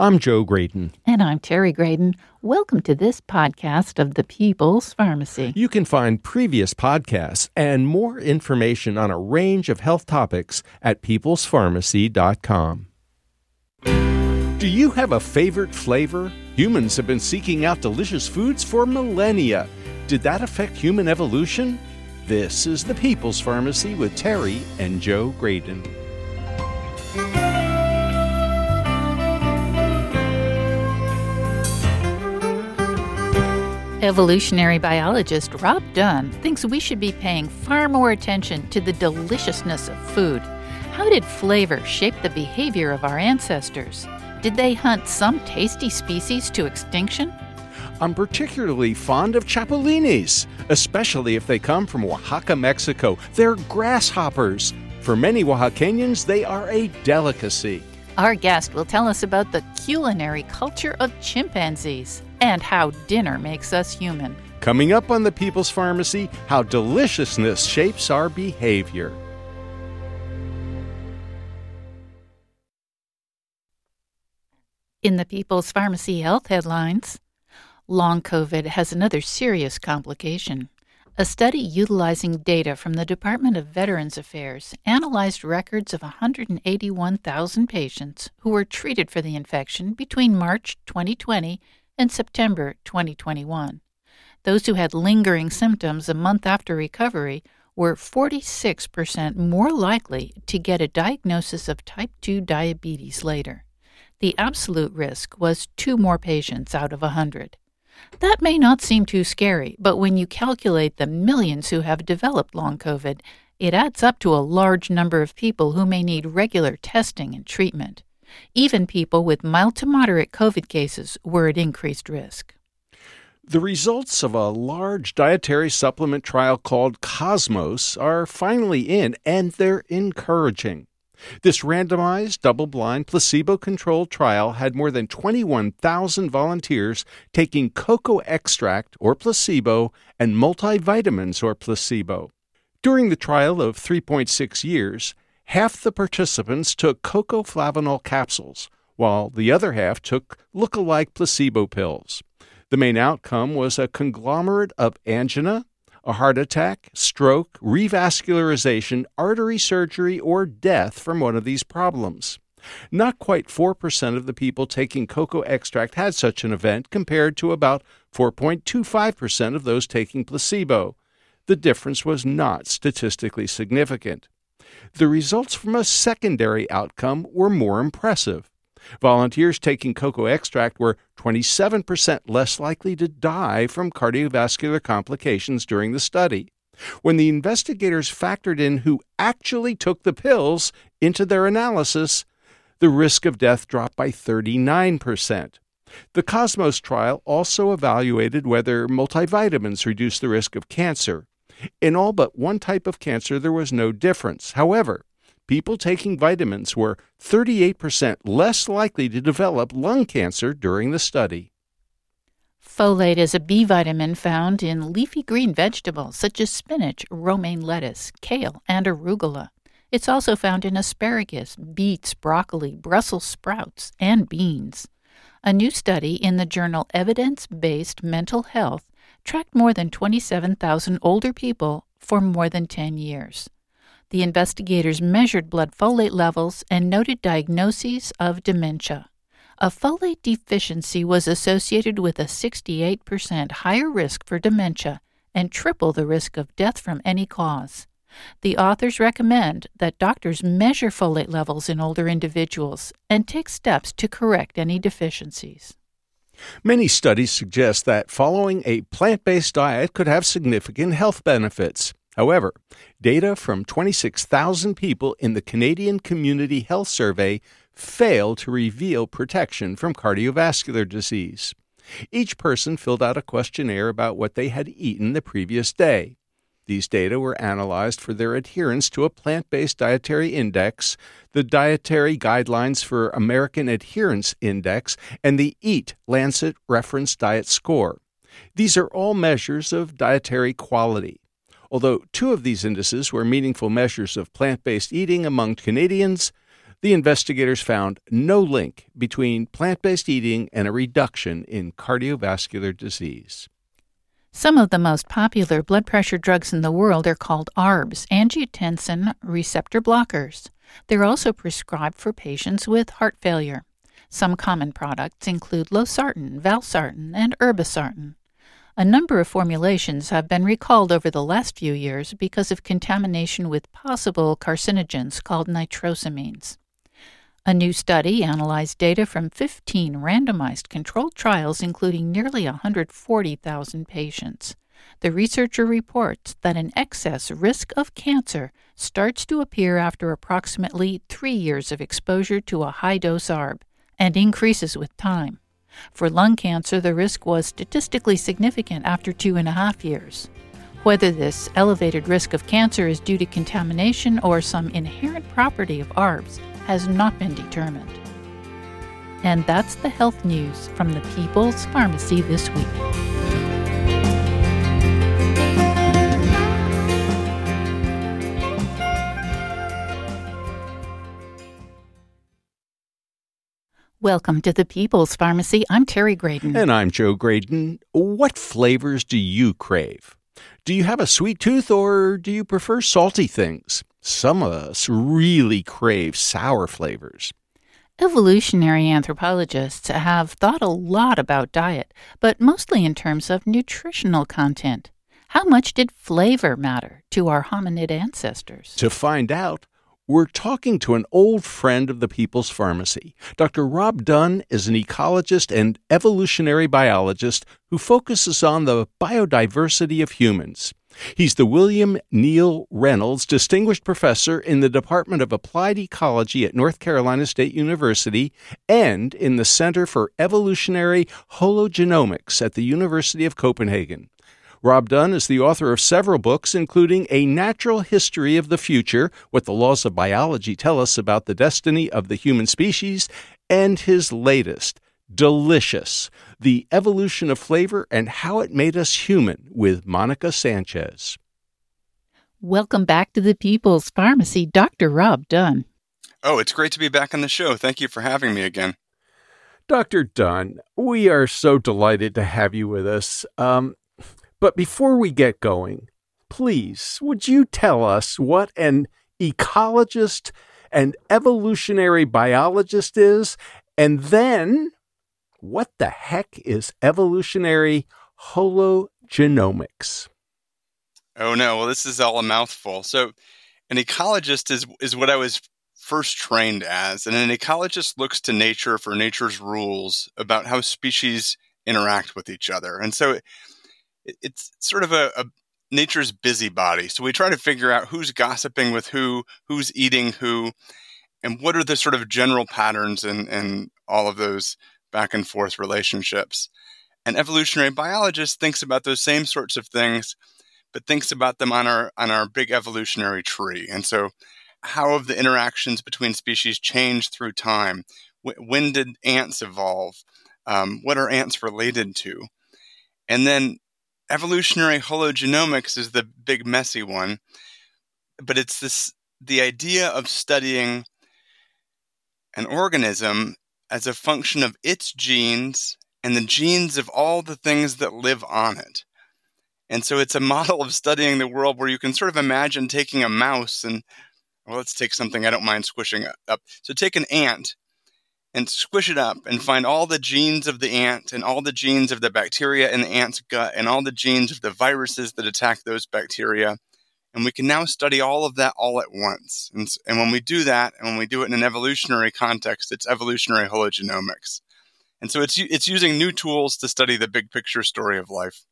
I'm Joe Graedon. And I'm Terry Graedon. Welcome to this podcast of the People's Pharmacy. You can find previous podcasts and more information on a range of health topics at peoplespharmacy.com. Do you have a favorite flavor? Humans have been seeking out delicious foods for millennia. Did that affect human evolution? This is the People's Pharmacy with Terry and Joe Graedon. Evolutionary biologist Rob Dunn thinks we should be paying far more attention to the deliciousness of food. How did flavor shape the behavior of our ancestors? Did they hunt some tasty species to extinction? I'm particularly fond of chapulines, especially if they come from Oaxaca, Mexico. They're grasshoppers. For many Oaxacanians, they are a delicacy. Our guest will tell us about the culinary culture of chimpanzees and how dinner makes us human. Coming up on the People's Pharmacy, how deliciousness shapes our behavior. In the People's Pharmacy Health headlines, long COVID has another serious complication. A study utilizing data from the Department of Veterans Affairs analyzed records of 181,000 patients who were treated for the infection between March 2020 and September 2021. Those who had lingering symptoms a month after recovery were 46% more likely to get a diagnosis of type 2 diabetes later. The absolute risk was two more patients out of a 100. That may not seem too scary, but when you calculate the millions who have developed long COVID, it adds up to a large number of people who may need regular testing and treatment. Even people with mild to moderate COVID cases were at increased risk. The results of a large dietary supplement trial called Cosmos are finally in, and they're encouraging. This randomized, double blind, placebo controlled trial had more than 21,000 volunteers taking cocoa extract or placebo and multivitamins or placebo. During the trial of 3.6 years, half the participants took cocoa flavanol capsules, while the other half took look-alike placebo pills. The main outcome was a conglomerate of angina, a heart attack, stroke, revascularization, artery surgery, or death from one of these problems. Not quite 4% of the people taking cocoa extract had such an event, compared to about 4.25% of those taking placebo. The difference was not statistically significant. The results from a secondary outcome were more impressive. Volunteers taking cocoa extract were 27% less likely to die from cardiovascular complications during the study. When the investigators factored in who actually took the pills into their analysis, the risk of death dropped by 39%. The Cosmos trial also evaluated whether multivitamins reduce the risk of cancer. In all but one type of cancer, there was no difference. However, people taking vitamins were 38% less likely to develop lung cancer during the study. Folate is a B vitamin found in leafy green vegetables such as spinach, romaine lettuce, kale, and arugula. It's also found in asparagus, beets, broccoli, Brussels sprouts, and beans. A new study in the journal Evidence Based Mental Health tracked more than 27,000 older people for more than 10 years. The investigators measured blood folate levels and noted diagnoses of dementia. A folate deficiency was associated with a 68% higher risk for dementia and triple the risk of death from any cause. The authors recommend that doctors measure folate levels in older individuals and take steps to correct any deficiencies. Many studies suggest that following a plant based diet could have significant health benefits. However, data from 26,000 people in the Canadian Community Health Survey fail to reveal protection from cardiovascular disease. Each person filled out a questionnaire about what they had eaten the previous day. These data were analyzed for their adherence to a plant based dietary index, the Dietary Guidelines for American Adherence Index, and the EAT Lancet Reference Diet Score. These are all measures of dietary quality. Although two of these indices were meaningful measures of plant based eating among Canadians, the investigators found no link between plant based eating and a reduction in cardiovascular disease. Some of the most popular blood pressure drugs in the world are called ARBs, angiotensin receptor blockers. They're also prescribed for patients with heart failure. Some common products include losartan, valsartan, and irbesartan. A number of formulations have been recalled over the last few years because of contamination with possible carcinogens called nitrosamines. A new study analyzed data from 15 randomized controlled trials, including nearly 140,000 patients. The researcher reports that an excess risk of cancer starts to appear after approximately three years of exposure to a high dose ARB and increases with time. For lung cancer, the risk was statistically significant after two and a half years. Whether this elevated risk of cancer is due to contamination or some inherent property of ARBs has not been determined. And that's the health news from the People's Pharmacy this week. Welcome to the People's Pharmacy. I'm Terry Graedon. And I'm Joe Graedon. What flavors do you crave? Do you have a sweet tooth or do you prefer salty things? Some of us really crave sour flavors. Evolutionary anthropologists have thought a lot about diet, but mostly in terms of nutritional content. How much did flavor matter to our hominid ancestors? To find out, we're talking to an old friend of the People's Pharmacy. Dr. Rob Dunn is an ecologist and evolutionary biologist who focuses on the biodiversity of humans. He's the William Neal Reynolds Distinguished Professor in the Department of Applied Ecology at North Carolina State University and in the Center for Evolutionary Hologenomics at the University of Copenhagen. Rob Dunn is the author of several books, including A Natural History of the Future What the Laws of Biology Tell Us About the Destiny of the Human Species, and his latest, Delicious The Evolution of Flavor and How It Made Us Human, with Monica Sanchez. Welcome back to the People's Pharmacy, Dr. Rob Dunn. Oh, it's great to be back on the show. Thank you for having me again. Dr. Dunn, we are so delighted to have you with us. Um, but before we get going, please, would you tell us what an ecologist and evolutionary biologist is? And then, what the heck is evolutionary hologenomics? Oh no, well this is all a mouthful. So an ecologist is is what I was first trained as, and an ecologist looks to nature for nature's rules about how species interact with each other. And so it's sort of a, a nature's busybody. So we try to figure out who's gossiping with who, who's eating who, and what are the sort of general patterns and in all of those back and forth relationships. An evolutionary biologist thinks about those same sorts of things, but thinks about them on our on our big evolutionary tree. And so, how have the interactions between species changed through time? when did ants evolve? Um, what are ants related to? And then evolutionary hologenomics is the big messy one, but it's this the idea of studying an organism as a function of its genes and the genes of all the things that live on it. And so it's a model of studying the world where you can sort of imagine taking a mouse and, well, let's take something I don't mind squishing up. So take an ant and squish it up and find all the genes of the ant and all the genes of the bacteria in the ant's gut and all the genes of the viruses that attack those bacteria. And we can now study all of that all at once. And, and when we do that, and when we do it in an evolutionary context, it's evolutionary hologenomics. And so it's, it's using new tools to study the big picture story of life.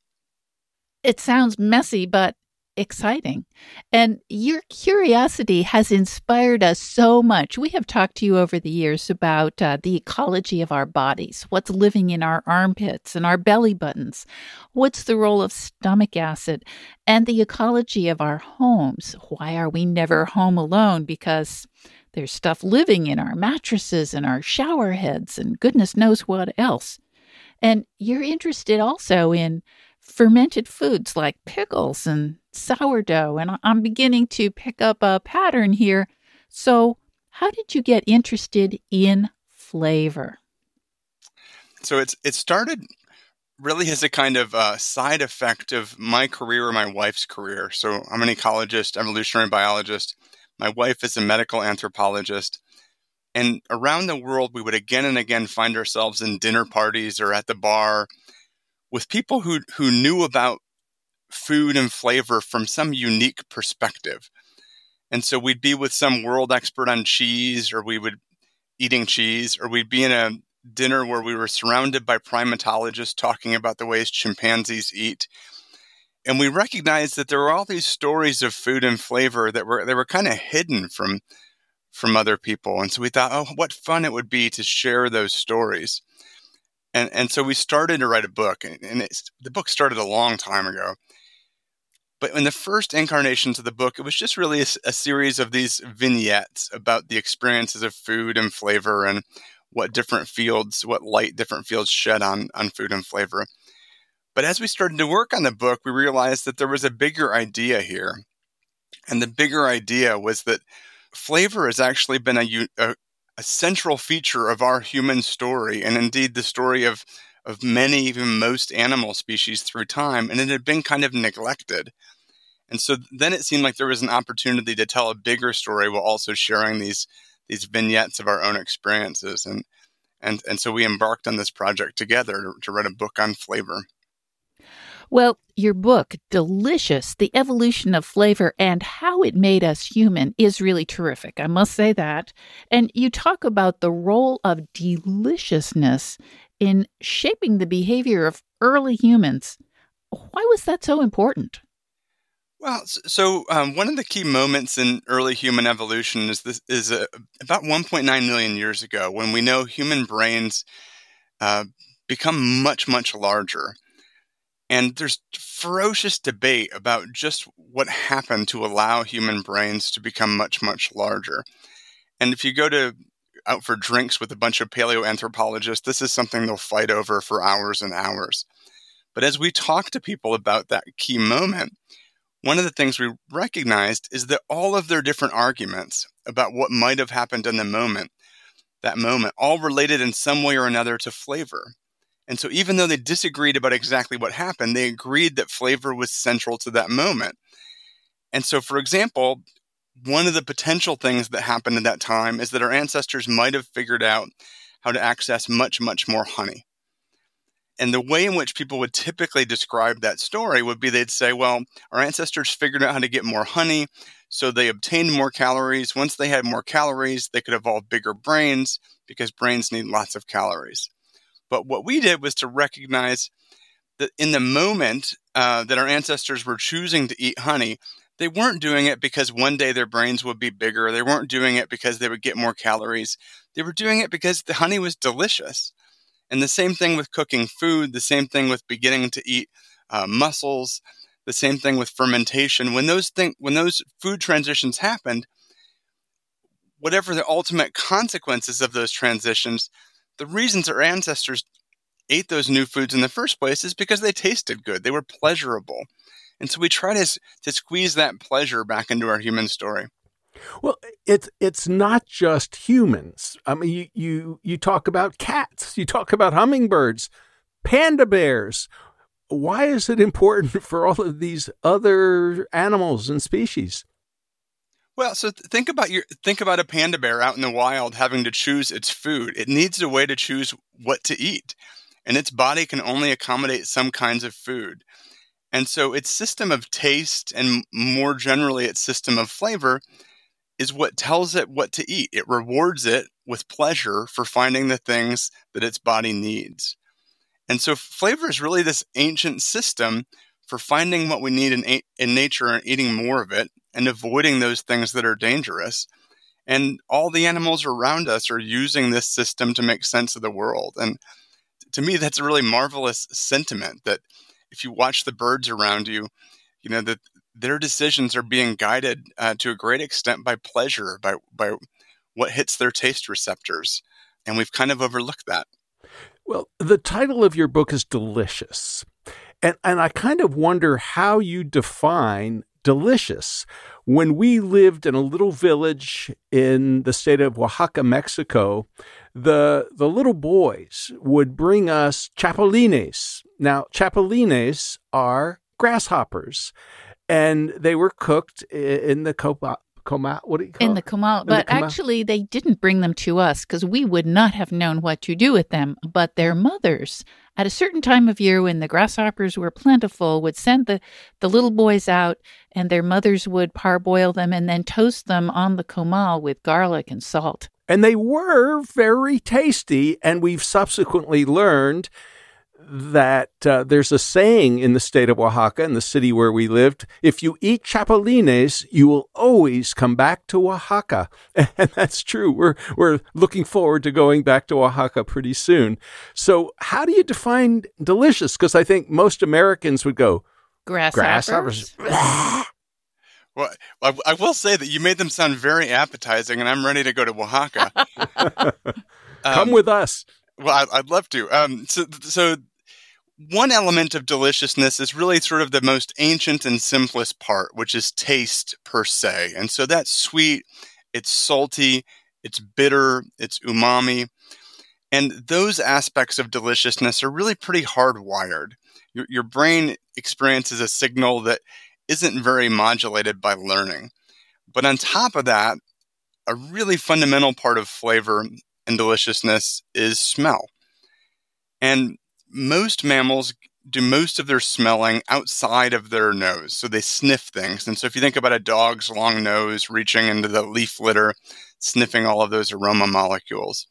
It sounds messy, but exciting. And your curiosity has inspired us so much. We have talked to you over the years about uh, the ecology of our bodies, what's living in our armpits and our belly buttons, what's the role of stomach acid, and the ecology of our homes. Why are we never home alone? Because there's stuff living in our mattresses and our shower heads and goodness knows what else. And you're interested also in fermented foods like pickles and sourdough. And I'm beginning to pick up a pattern here. So, How did you get interested in flavor? So it's it started really as a kind of uh, side effect of my career or my wife's career. So I'm an ecologist, evolutionary biologist. My wife is a medical anthropologist. And around the world, we would again and again find ourselves in dinner parties or at the bar with people who, who knew about food and flavor from some unique perspective. And so we'd be with some world expert on cheese, or we would eating cheese, or we'd be in a dinner where we were surrounded by primatologists talking about the ways chimpanzees eat. And we recognized that there were all these stories of food and flavor that were they were kind of hidden from from other people. And so we thought, oh, what fun it would be to share those stories. And and so we started to write a book, and, and the book started a long time ago. But in the first incarnations of the book, it was just really a, a series of these vignettes about the experiences of food and flavor and what different fields, what light different fields shed on, on food and flavor. But as we started to work on the book, we realized that there was a bigger idea here. And the bigger idea was that flavor has actually been a, a, a central feature of our human story, and indeed the story of, of many, even most animal species through time, and it had been kind of neglected. And so then it seemed like there was an opportunity to tell a bigger story while also sharing these these vignettes of our own experiences and and and so we embarked on this project together to, to write a book on flavor well, your book, Delicious The Evolution of Flavor and How It Made Us Human, is really terrific. I must say that. And you talk about the role of deliciousness in shaping the behavior of early humans. Why was that so important? Well, so um, one of the key moments in early human evolution is this is uh, about 1.9 million years ago when we know human brains uh, become much much larger, and there's ferocious debate about just what happened to allow human brains to become much much larger. And if you go to out for drinks with a bunch of paleoanthropologists, this is something they'll fight over for hours and hours. But as we talk to people about that key moment one of the things we recognized is that all of their different arguments about what might have happened in the moment, that moment, all related in some way or another to flavor. And so, even though they disagreed about exactly what happened, they agreed that flavor was central to that moment. And so, for example, one of the potential things that happened at that time is that our ancestors might have figured out how to access much, much more honey. And the way in which people would typically describe that story would be they'd say, well, our ancestors figured out how to get more honey, so they obtained more calories. Once they had more calories, they could evolve bigger brains because brains need lots of calories. But what we did was to recognize that in the moment uh, that our ancestors were choosing to eat honey, they weren't doing it because one day their brains would be bigger. They weren't doing it because they would get more calories. They were doing it because the honey was delicious. And the same thing with cooking food, the same thing with beginning to eat uh, mussels, the same thing with fermentation. When those thing, when those food transitions happened, whatever the ultimate consequences of those transitions, the reasons our ancestors ate those new foods in the first place is because they tasted good, they were pleasurable. And so we try to, to squeeze that pleasure back into our human story. Well, it's it's not just humans. I mean, you you you talk about cats, you talk about hummingbirds, panda bears. Why is it important for all of these other animals and species? Well, so think about your think about a panda bear out in the wild having to choose its food. It needs a way to choose what to eat, and its body can only accommodate some kinds of food. And so its system of taste and more generally its system of flavor is what tells it what to eat. It rewards it with pleasure for finding the things that its body needs. And so flavor is really this ancient system for finding what we need in, in nature and eating more of it and avoiding those things that are dangerous. And all the animals around us are using this system to make sense of the world. And to me, that's a really marvelous sentiment that if you watch the birds around you, you know, that their decisions are being guided uh, to a great extent by pleasure, by by what hits their taste receptors, and we've kind of overlooked that. Well, the title of your book is delicious, and and I kind of wonder how you define delicious. When we lived in a little village in the state of Oaxaca, Mexico, the the little boys would bring us chapulines. Now, chapulines are grasshoppers, and they were cooked in the copa, coma. What do you call in the comal? But actually, they didn't bring them to us because we would not have known what to do with them. But their mothers at a certain time of year when the grasshoppers were plentiful would send the, the little boys out and their mothers would parboil them and then toast them on the comal with garlic and salt. And they were very tasty. And we've subsequently learned that uh, there's a saying in the state of Oaxaca, in the city where we lived, if you eat chapulines, you will always come back to Oaxaca. And that's true. We're, we're looking forward to going back to Oaxaca pretty soon. So, how do you define delicious? Because I think most Americans would go, grasshoppers. grasshoppers. Well, I, will say that you made them sound very appetizing, and I'm ready to go to Oaxaca. Come um, with us. Well, I, would love to. Um, so, so one element of deliciousness is really sort of the most ancient and simplest part, which is taste per se. And so that's sweet, it's salty, it's bitter, it's umami. And those aspects of deliciousness are really pretty hardwired. Your, your brain experiences a signal that isn't very modulated by learning. But on top of that, a really fundamental part of flavor and deliciousness is smell. And most mammals do most of their smelling outside of their nose. So they sniff things. And so if you think about a dog's long nose reaching into the leaf litter, sniffing all of those aroma molecules.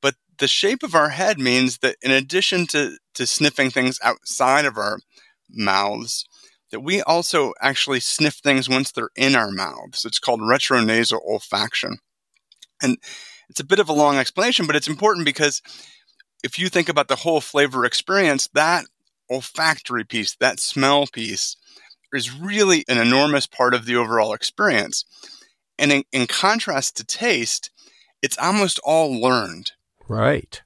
But the shape of our head means that in addition to, to sniffing things outside of our mouths, that we also actually sniff things once they're in our mouths. It's called retronasal olfaction. And it's a bit of a long explanation, but it's important because if you think about the whole flavor experience, that olfactory piece, that smell piece, is really an enormous part of the overall experience. And in, in contrast to taste, it's almost all learned. Right.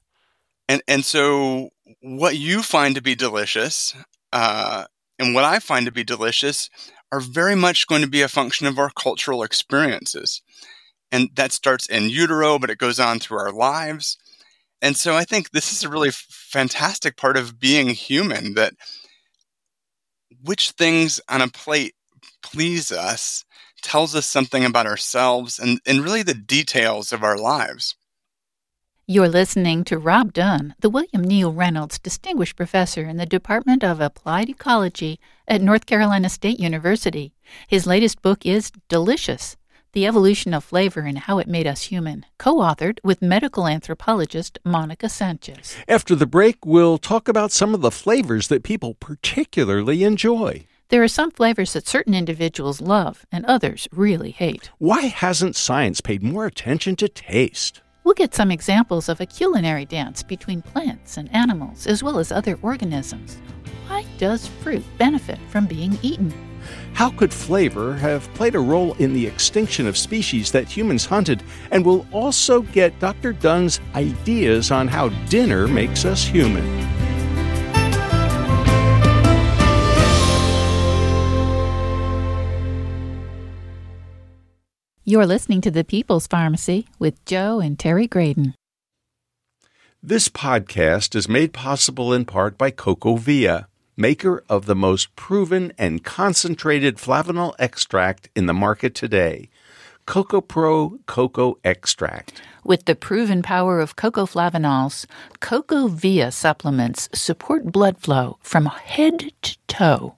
And and so what you find to be delicious, uh, and what I find to be delicious, are very much going to be a function of our cultural experiences. And that starts in utero, but it goes on through our lives. And so I think this is a really fantastic part of being human that which things on a plate please us tells us something about ourselves and, and really the details of our lives. You're listening to Rob Dunn, the William Neal Reynolds Distinguished Professor in the Department of Applied Ecology at North Carolina State University. His latest book is Delicious the Evolution of Flavor and How It Made Us Human, co authored with medical anthropologist Monica Sanchez. After the break, we'll talk about some of the flavors that people particularly enjoy. There are some flavors that certain individuals love and others really hate. Why hasn't science paid more attention to taste? We'll get some examples of a culinary dance between plants and animals, as well as other organisms. Why does fruit benefit from being eaten? How could flavor have played a role in the extinction of species that humans hunted? And we'll also get Dr. Dunn's ideas on how dinner makes us human. You're listening to The People's Pharmacy with Joe and Terry Graedon. This podcast is made possible in part by CocoaVia maker of the most proven and concentrated flavanol extract in the market today. Cocoa Pro Cocoa Extract. With the proven power of cocoa flavanols, CocoaVia supplements support blood flow from head to toe.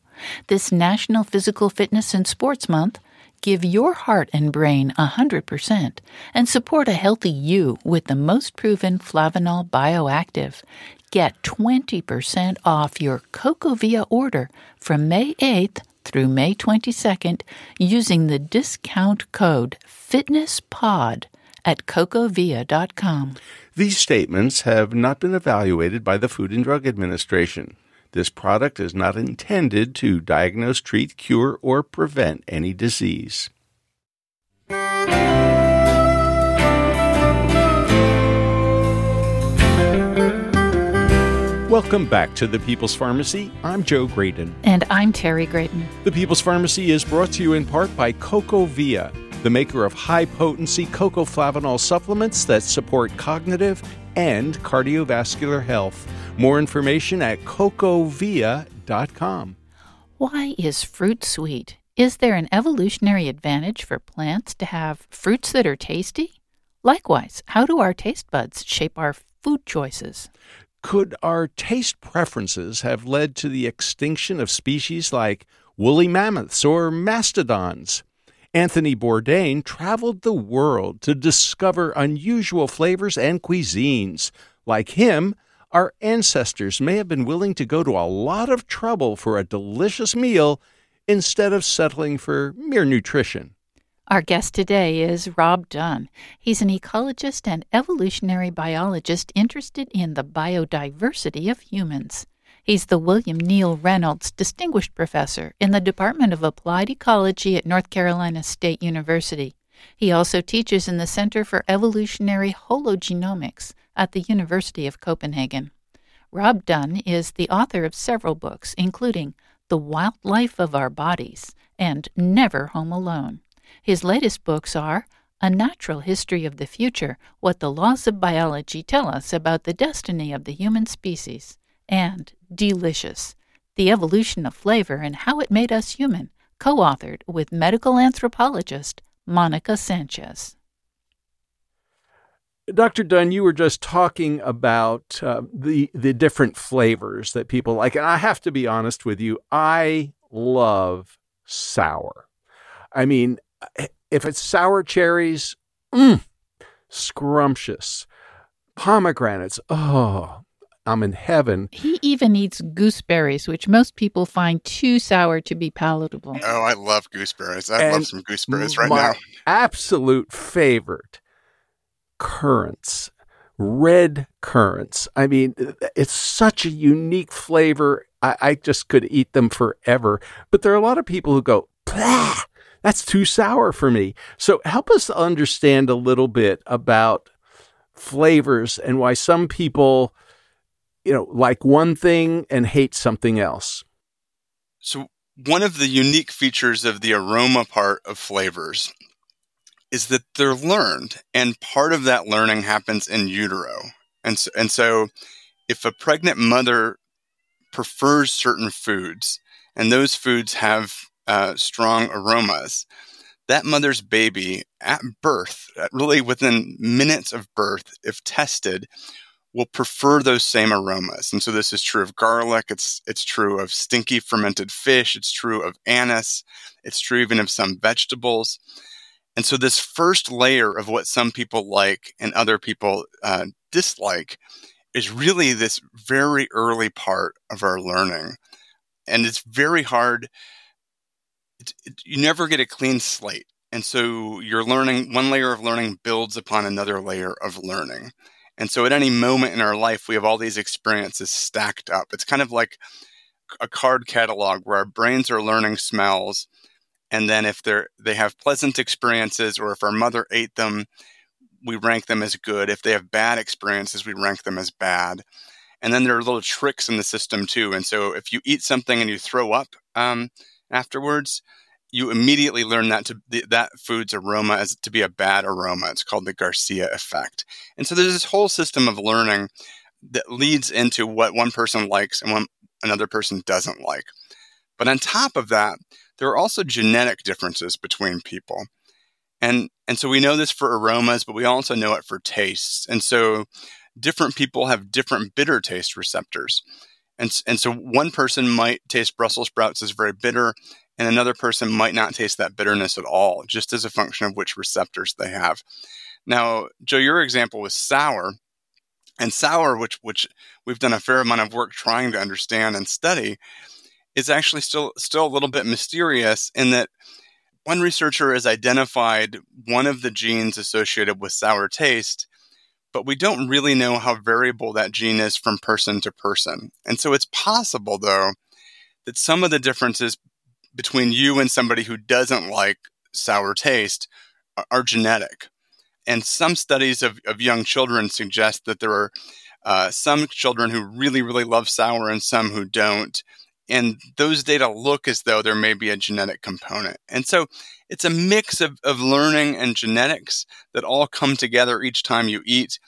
This National Physical Fitness and Sports Month, give your heart and brain 100% and support a healthy you with the most proven Flavanol Bioactive. Get 20% off your CocoaVia order from May 8th through May 22nd using the discount code FITNESSPOD at cocoavia.com. These statements have not been evaluated by the Food and Drug Administration. This product is not intended to diagnose, treat, cure, or prevent any disease. Welcome back to the People's Pharmacy. I'm Joe Graedon. And I'm Terry Graedon. The People's Pharmacy is brought to you in part by CocoaVia, the maker of high potency cocoa flavanol supplements that support cognitive and cardiovascular health. More information at cocoavia.com. Why is fruit sweet? Is there an evolutionary advantage for plants to have fruits that are tasty? Likewise, how do our taste buds shape our food choices? Could our taste preferences have led to the extinction of species like woolly mammoths or mastodons? Anthony Bourdain traveled the world to discover unusual flavors and cuisines. Like him, our ancestors may have been willing to go to a lot of trouble for a delicious meal instead of settling for mere nutrition. Our guest today is Rob Dunn. He's an ecologist and evolutionary biologist interested in the biodiversity of humans. He's the William Neal Reynolds Distinguished Professor in the Department of Applied Ecology at North Carolina State University. He also teaches in the Center for Evolutionary Hologenomics at the University of Copenhagen. Rob Dunn is the author of several books, including The Wildlife of Our Bodies and Never Home Alone. His latest books are A Natural History of the Future What the Laws of Biology Tell Us About the Destiny of the Human Species, and Delicious The Evolution of Flavor and How It Made Us Human, co authored with medical anthropologist Monica Sanchez. Dr. Dunn, you were just talking about uh, the the different flavors that people like, and I have to be honest with you, I love sour. I mean, if it's sour cherries, mm, scrumptious. Pomegranates, oh, I'm in heaven. He even eats gooseberries, which most people find too sour to be palatable. Oh, I love gooseberries. I And love some gooseberries right My now. absolute favorite currants, red currants. I mean, it's such a unique flavor. I, I just could eat them forever. But there are a lot of people who go, "Blah, that's too sour for me. So help us understand a little bit about flavors and why some people, you know, like one thing and hate something else. So, one of the unique features of the aroma part of flavors is that they're learned, and part of that learning happens in utero. And so, and so if a pregnant mother prefers certain foods, and those foods have uh, strong aromas, that mother's baby at birth, uh, really within minutes of birth, if tested, will prefer those same aromas. And so this is true of garlic, it's it's true of stinky fermented fish, it's true of anise, it's true even of some vegetables. And so this first layer of what some people like and other people uh, dislike is really this very early part of our learning. And it's very hard. It, it, you never get a clean slate. And so you're learning, one layer of learning builds upon another layer of learning. And so at any moment in our life, we have all these experiences stacked up. It's kind of like a card catalog where our brains are learning smells. And then if they're, they have pleasant experiences or if our mother ate them, we rank them as good. If they have bad experiences, we rank them as bad. And then there are little tricks in the system too. And so if you eat something and you throw up um, afterwards, you immediately learn that to that food's aroma as to be a bad aroma. It's called the Garcia effect. And so there's this whole system of learning that leads into what one person likes and what another person doesn't like. But on top of that, there are also genetic differences between people. And and so we know this for aromas, but we also know it for tastes. And so different people have different bitter taste receptors. And, and so one person might taste Brussels sprouts as very bitter, and another person might not taste that bitterness at all, just as a function of which receptors they have. Now, Joe, your example was sour, and sour, which which we've done a fair amount of work trying to understand and study, is actually still still a little bit mysterious in that one researcher has identified one of the genes associated with sour taste, but we don't really know how variable that gene is from person to person. And so it's possible, though, that some of the differences between you and somebody who doesn't like sour taste are, genetic. And some studies of, of young children suggest that there are uh, some children who really, really love sour and some who don't. And those data look as though there may be a genetic component. And so it's a mix of, of learning and genetics that all come together each time you eat.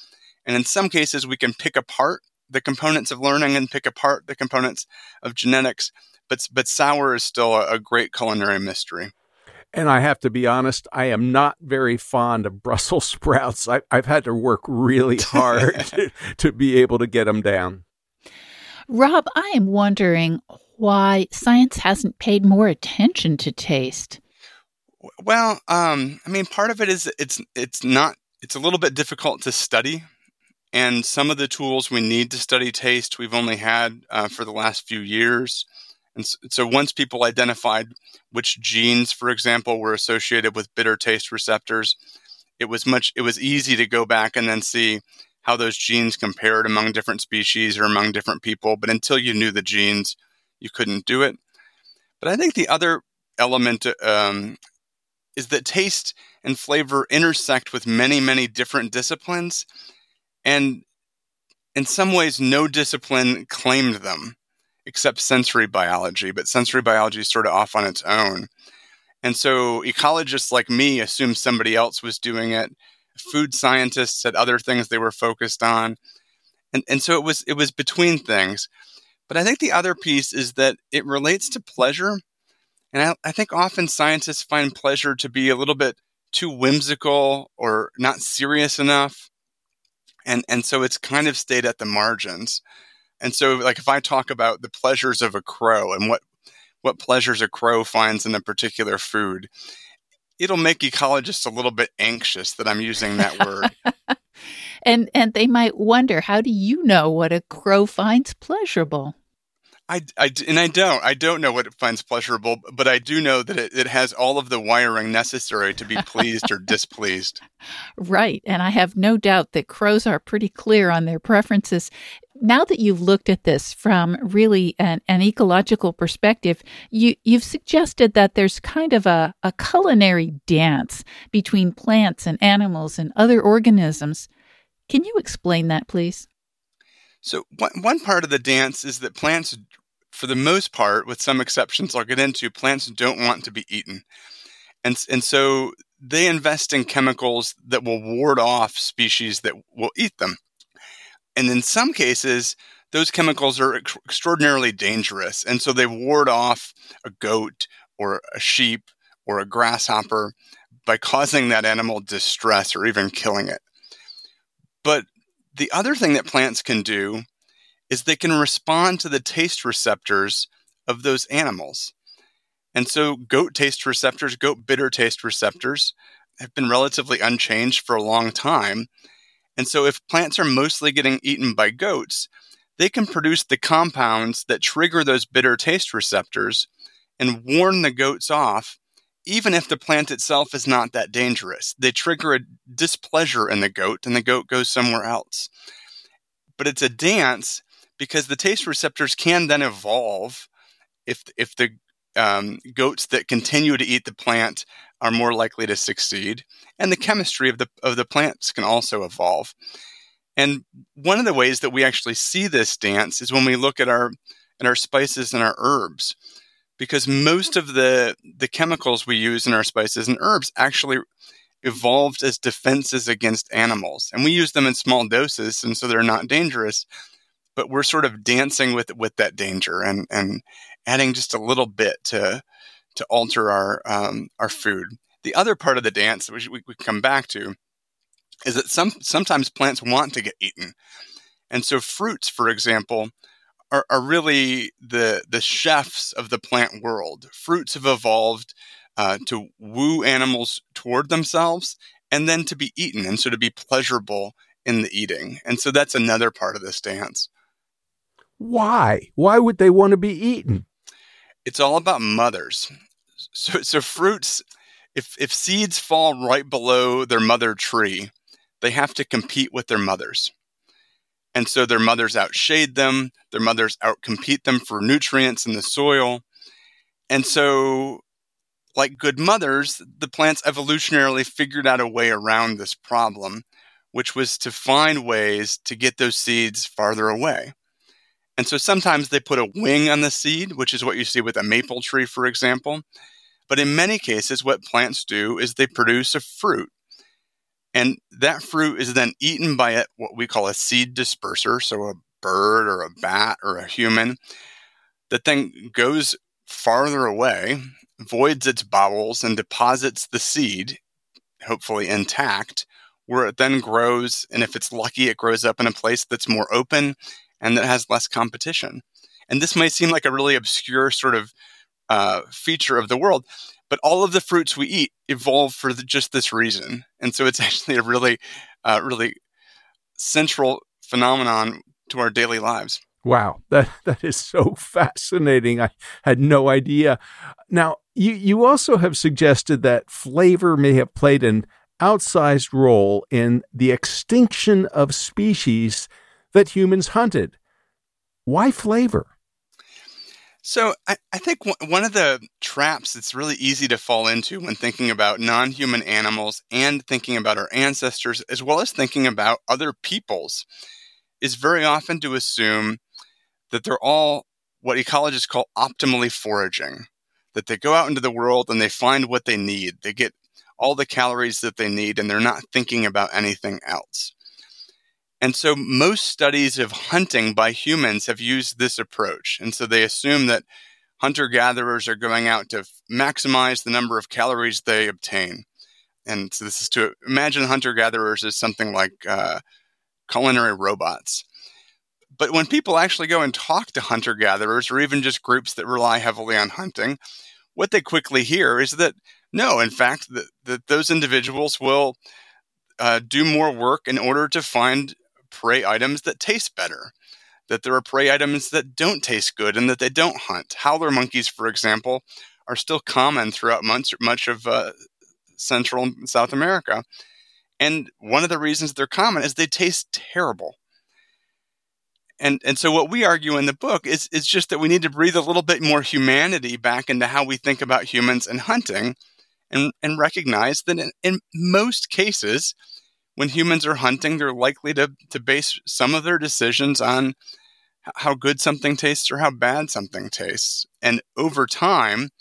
And in some cases, we can pick apart the components of learning and pick apart the components of genetics. But, but sour is still a, a great culinary mystery. And I have to be honest, I am not very fond of Brussels sprouts. I, have had to work really hard to, to be able to get them down. Rob, I am wondering why science hasn't paid more attention to taste. Well, um, I mean, part of it is it's it's not it's a little bit difficult to study, and some of the tools we need to study taste we've only had uh, for the last few years. And so once people identified which genes, for example, were associated with bitter taste receptors, it was much it was easy to go back and then see how those genes compared among different species or among different people. But until you knew the genes, you couldn't do it. But I think the other element um, is that taste and flavor intersect with many, many different disciplines. And in some ways, no discipline claimed them except sensory biology, but sensory biology is sort of off on its own. And so ecologists like me assumed somebody else was doing it. Food scientists had other things they were focused on. And, and so it was it was between things. But I think the other piece is that it relates to pleasure. And I, I think often scientists find pleasure to be a little bit too whimsical or not serious enough. And, and so it's kind of stayed at the margins. And so, like, if I talk about the pleasures of a crow and what what pleasures a crow finds in a particular food, it'll make ecologists a little bit anxious that I'm using that word. and and they might wonder, how do you know what a crow finds pleasurable? I, I, and I don't. I don't know what it finds pleasurable, but I do know that it, it has all of the wiring necessary to be pleased or displeased. Right. And I have no doubt that crows are pretty clear on their preferences. Now that you've looked at this from really an, an ecological perspective, you, you've suggested that there's kind of a, a culinary dance between plants and animals and other organisms. Can you explain that, please? So, one, one part of the dance is that plants for the most part, with some exceptions I'll get into, plants don't want to be eaten. And, and so they invest in chemicals that will ward off species that will eat them. And in some cases, those chemicals are ex- extraordinarily dangerous. And so they ward off a goat or a sheep or a grasshopper by causing that animal distress or even killing it. But the other thing that plants can do is they can respond to the taste receptors of those animals. And so, goat taste receptors, goat bitter taste receptors, have been relatively unchanged for a long time. And so, if plants are mostly getting eaten by goats, they can produce the compounds that trigger those bitter taste receptors and warn the goats off, even if the plant itself is not that dangerous. They trigger a displeasure in the goat, and the goat goes somewhere else. But it's a dance because the taste receptors can then evolve if if the um, goats that continue to eat the plant are more likely to succeed, and the chemistry of the of the plants can also evolve. And one of the ways that we actually see this dance is when we look at our at our spices and our herbs, because most of the the chemicals we use in our spices and herbs actually evolved as defenses against animals, and we use them in small doses, and so they're not dangerous but we're sort of dancing with with that danger and and adding just a little bit to to alter our um, our food. The other part of the dance which we, we come back to is that some sometimes plants want to get eaten, and so fruits, for example, are, are really the the chefs of the plant world. Fruits have evolved uh, to woo animals toward themselves and then to be eaten, and so to be pleasurable in the eating. And so that's another part of this dance. Why? Why would they want to be eaten? It's all about mothers. So, so fruits, if, if seeds fall right below their mother tree, they have to compete with their mothers. And so their mothers outshade them, their mothers outcompete them for nutrients in the soil. And so, like good mothers, the plants evolutionarily figured out a way around this problem which was to find ways to get those seeds farther away. And so sometimes they put a wing on the seed, which is what you see with a maple tree, for example. But in many cases, what plants do is they produce a fruit. And that fruit is then eaten by a, what we call a seed disperser, so a bird or a bat or a human that then goes farther away, voids its bowels, and deposits the seed, hopefully intact, where it then grows. And if it's lucky, it grows up in a place that's more open and that has less competition. And this might seem like a really obscure sort of uh, feature of the world, but all of the fruits we eat evolve for the, just this reason. And so it's actually a really, uh, really central phenomenon to our daily lives. Wow, that that is so fascinating. I had no idea. Now, you you also have suggested that flavor may have played an outsized role in the extinction of species that humans hunted. Why flavor? So, I, I think w- one of the traps that's really easy to fall into when thinking about non human animals and thinking about our ancestors, as well as thinking about other peoples, is very often to assume that they're all what ecologists call optimally foraging, that they go out into the world and they find what they need. They get all the calories that they need and they're not thinking about anything else. And so most studies of hunting by humans have used this approach. And so they assume that hunter gatherers are going out to maximize the number of calories they obtain. And so this is to imagine hunter gatherers as something like uh, culinary robots. But when people actually go and talk to hunter gatherers or even just groups that rely heavily on hunting, what they quickly hear is that no, in fact, that, that those individuals will uh, do more work in order to find prey items that taste better. That there are prey items that don't taste good and that they don't hunt. Howler monkeys, for example, are still common throughout much, much of uh, Central and South America. And one of the reasons they're common is they taste terrible. And and so what we argue in the book is is just that we need to breathe a little bit more humanity back into how we think about humans and hunting and, and recognize that in, in most cases, when humans are hunting, they're likely to, to base some of their decisions on how good something tastes or how bad something tastes. And over time,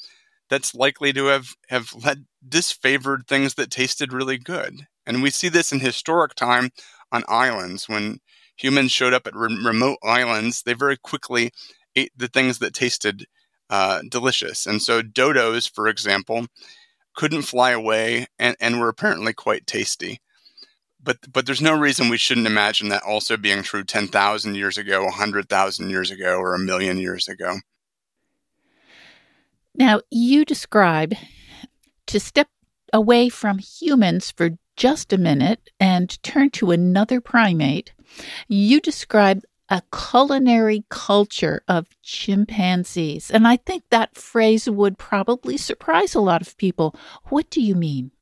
that's likely to have, have led disfavored things that tasted really good. And we see this in historic time on islands. When humans showed up at re- remote islands, they very quickly ate the things that tasted uh, delicious. And so, dodos, for example, couldn't fly away and, and were apparently quite tasty. But, but there's no reason we shouldn't imagine that also being true 10,000 years ago, 100,000 years ago, or a million years ago. Now, you describe to step away from humans for just a minute and turn to another primate, you describe a culinary culture of chimpanzees. And I think that phrase would probably surprise a lot of people. What do you mean?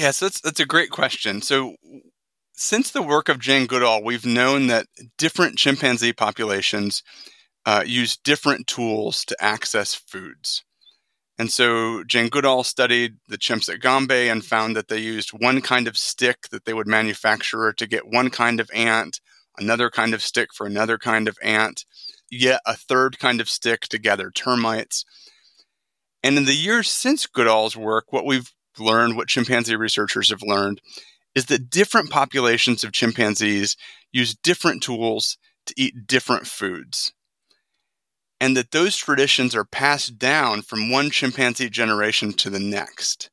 Yes, that's, that's a great question. So, since the work of Jane Goodall, we've known that different chimpanzee populations uh, use different tools to access foods. And so Jane Goodall studied the chimps at Gombe and found that they used one kind of stick that they would manufacture to get one kind of ant, another kind of stick for another kind of ant, yet a third kind of stick to gather termites. And in the years since Goodall's work, what we've learned, what chimpanzee researchers have learned, is that different populations of chimpanzees use different tools to eat different foods and that those traditions are passed down from one chimpanzee generation to the next.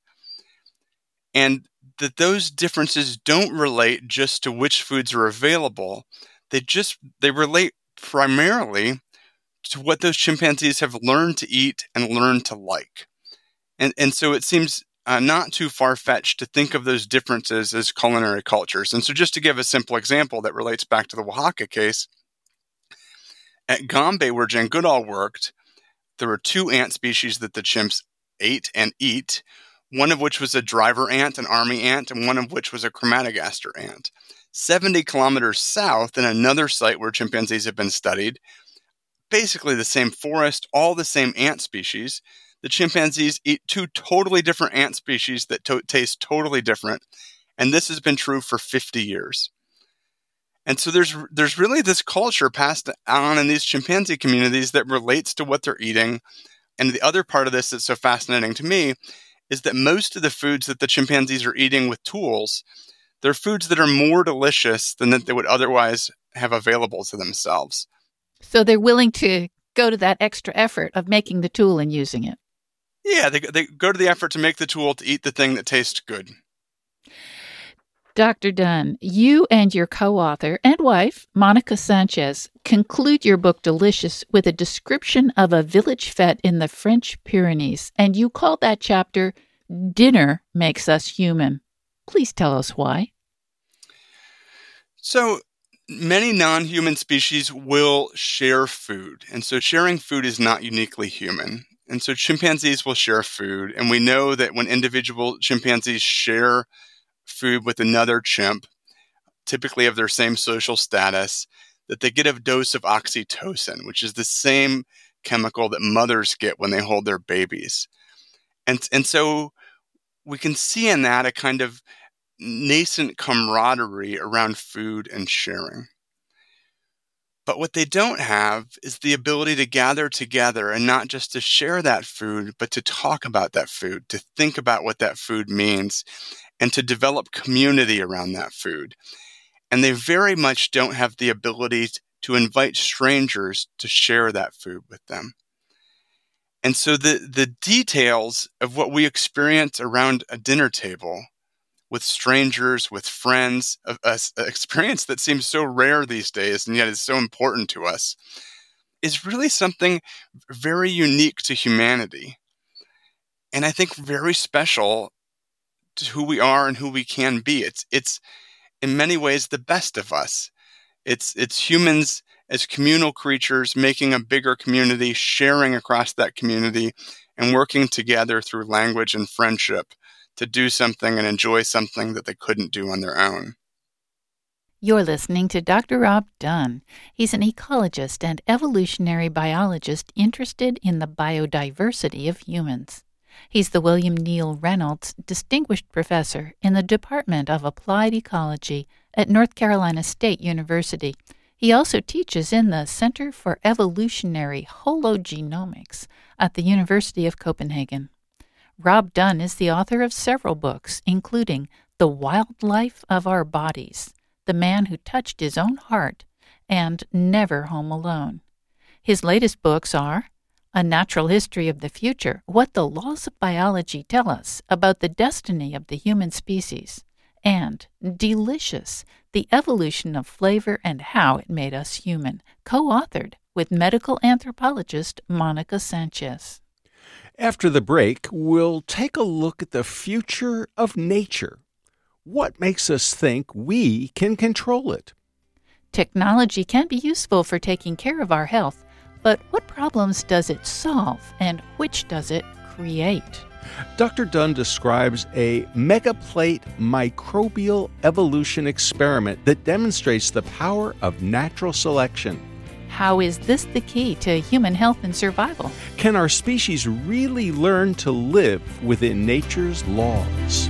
And that those differences don't relate just to which foods are available. They just they relate primarily to what those chimpanzees have learned to eat and learned to like. And and so it seems uh, not too far fetched to think of those differences as culinary cultures. And so, just to give a simple example that relates back to the Oaxaca case, at Gombe, where Jane Goodall worked, there were two ant species that the chimps ate and eat, one of which was a driver ant, an army ant, and one of which was a Crematogaster ant. 70 kilometers south, in another site where chimpanzees have been studied, basically the same forest, all the same ant species. The chimpanzees eat two totally different ant species that to- taste totally different, And this has been true for 50 years. And so there's there's really this culture passed on in these chimpanzee communities that relates to what they're eating. And the other part of this that's so fascinating to me is that most of the foods that the chimpanzees are eating with tools, they're foods that are more delicious than that they would otherwise have available to themselves. So they're willing to go to that extra effort of making the tool and using it. Yeah, they, they go to the effort to make the tool to eat the thing that tastes good. Dr. Dunn, you and your co author and wife, Monica Sanchez, conclude your book Delicious with a description of a village fete in the French Pyrenees, and you call that chapter Dinner Makes Us Human. Please tell us why. So, many non human species will share food, and so sharing food is not uniquely human. And so, chimpanzees will share food, and we know that when individual chimpanzees share food with another chimp, typically of their same social status, that they get a dose of oxytocin, which is the same chemical that mothers get when they hold their babies. And, and so we can see in that a kind of nascent camaraderie around food and sharing. But what they don't have is the ability to gather together and not just to share that food, but to talk about that food, to think about what that food means, and to develop community around that food. And they very much don't have the ability to invite strangers to share that food with them. And so the, the details of what we experience around a dinner table with strangers, with friends, an experience that seems so rare these days and yet is so important to us, is really something very unique to humanity. And I think very special to who we are and who we can be. It's it's in many ways the best of us. It's it's humans as communal creatures making a bigger community, sharing across that community, and working together through language and friendship to do something and enjoy something that they couldn't do on their own. You're listening to Dr. Rob Dunn. He's an ecologist and evolutionary biologist interested in the biodiversity of humans. He's the William Neal Reynolds Distinguished Professor in the Department of Applied Ecology at North Carolina State University. He also teaches in the Center for Evolutionary Hologenomics at the University of Copenhagen. Rob Dunn is the author of several books, including The Wildlife of Our Bodies, The Man Who Touched His Own Heart, and Never Home Alone. His latest books are a Natural History of the Future What the Laws of Biology Tell Us About the Destiny of the Human Species, and Delicious The Evolution of Flavor and How It Made Us Human, co authored with medical anthropologist Monica Sanchez. After the break, we'll take a look at the future of nature. What makes us think we can control it? Technology can be useful for taking care of our health but what problems does it solve and which does it create? Dr. Dunn describes a megaplate microbial evolution experiment that demonstrates the power of natural selection. How is this the key to human health and survival? Can our species really learn to live within nature's laws?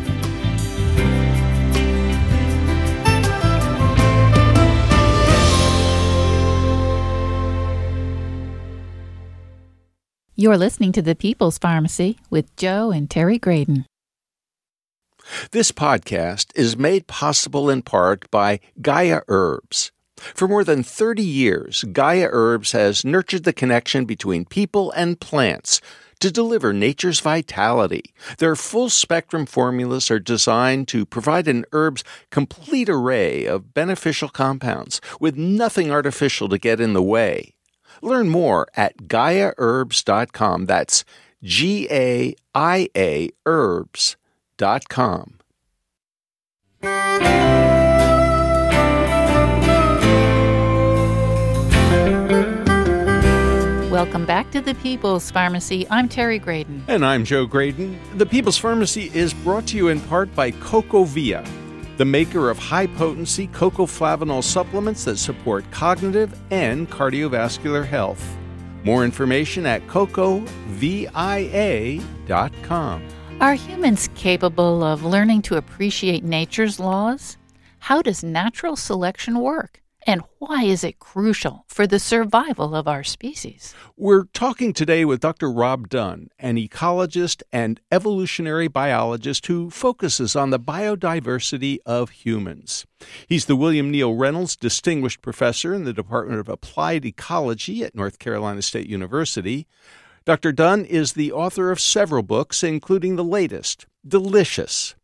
You're listening to The People's Pharmacy with Joe and Terry Graedon. This podcast is made possible in part by Gaia Herbs. For more than 30 years, Gaia Herbs has nurtured the connection between people and plants to deliver nature's vitality. Their full spectrum formulas are designed to provide an herb's complete array of beneficial compounds with nothing artificial to get in the way. Learn more at GaiaHerbs.com. That's G A I A Herbs.com. Welcome back to the People's Pharmacy. I'm Terry Graedon. And I'm Joe Graedon. The People's Pharmacy is brought to you in part by CocoaVia the maker of high potency cocoa flavanol supplements that support cognitive and cardiovascular health. More information at cocoavia.com. Are humans capable of learning to appreciate nature's laws? How does natural selection work? And why is it crucial for the survival of our species? We're talking today with Dr. Rob Dunn, an ecologist and evolutionary biologist who focuses on the biodiversity of humans. He's the William Neal Reynolds Distinguished Professor in the Department of Applied Ecology at North Carolina State University. Dr. Dunn is the author of several books, including the latest, Delicious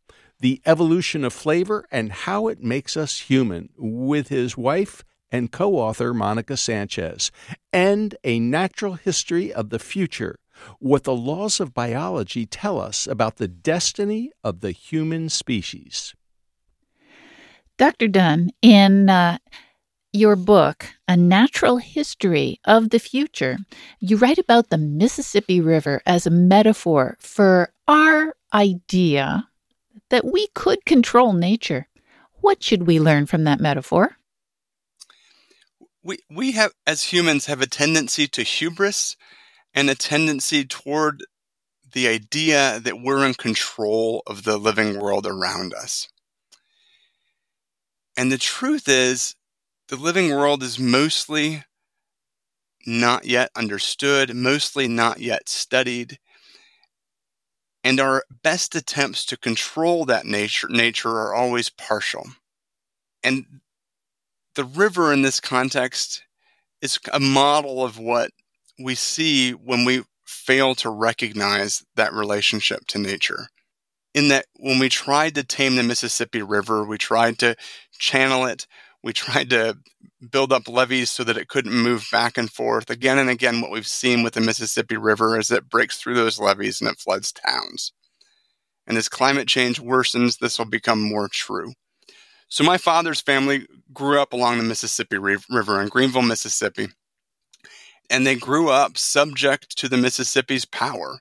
The Evolution of Flavor and How It Makes Us Human, with his wife and co author Monica Sanchez, and A Natural History of the Future What the Laws of Biology Tell Us About the Destiny of the Human Species. Dr. Dunn, in uh, your book, A Natural History of the Future, you write about the Mississippi River as a metaphor for our idea that we could control nature. What should we learn from that metaphor? We, we have, as humans, have a tendency to hubris and a tendency toward the idea that we're in control of the living world around us. And the truth is, the living world is mostly not yet understood, mostly not yet studied. And our best attempts to control that nature, nature are always partial. And the river in this context is a model of what we see when we fail to recognize that relationship to nature. In that, when we tried to tame the Mississippi River, we tried to channel it, we tried to build up levees so that it couldn't move back and forth. Again and again, what we've seen with the Mississippi River is it breaks through those levees and it floods towns. And as climate change worsens, this will become more true. So, my father's family grew up along the Mississippi River in Greenville, Mississippi. And they grew up subject to the Mississippi's power.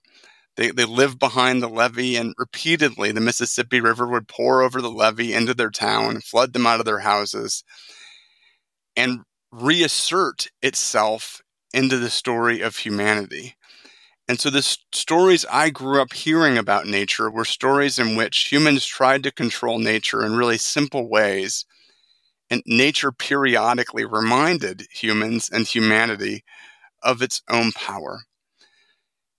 They, they lived behind the levee, and repeatedly the Mississippi River would pour over the levee into their town, flood them out of their houses, and reassert itself into the story of humanity. And so, the stories I grew up hearing about nature were stories in which humans tried to control nature in really simple ways. And nature periodically reminded humans and humanity of its own power.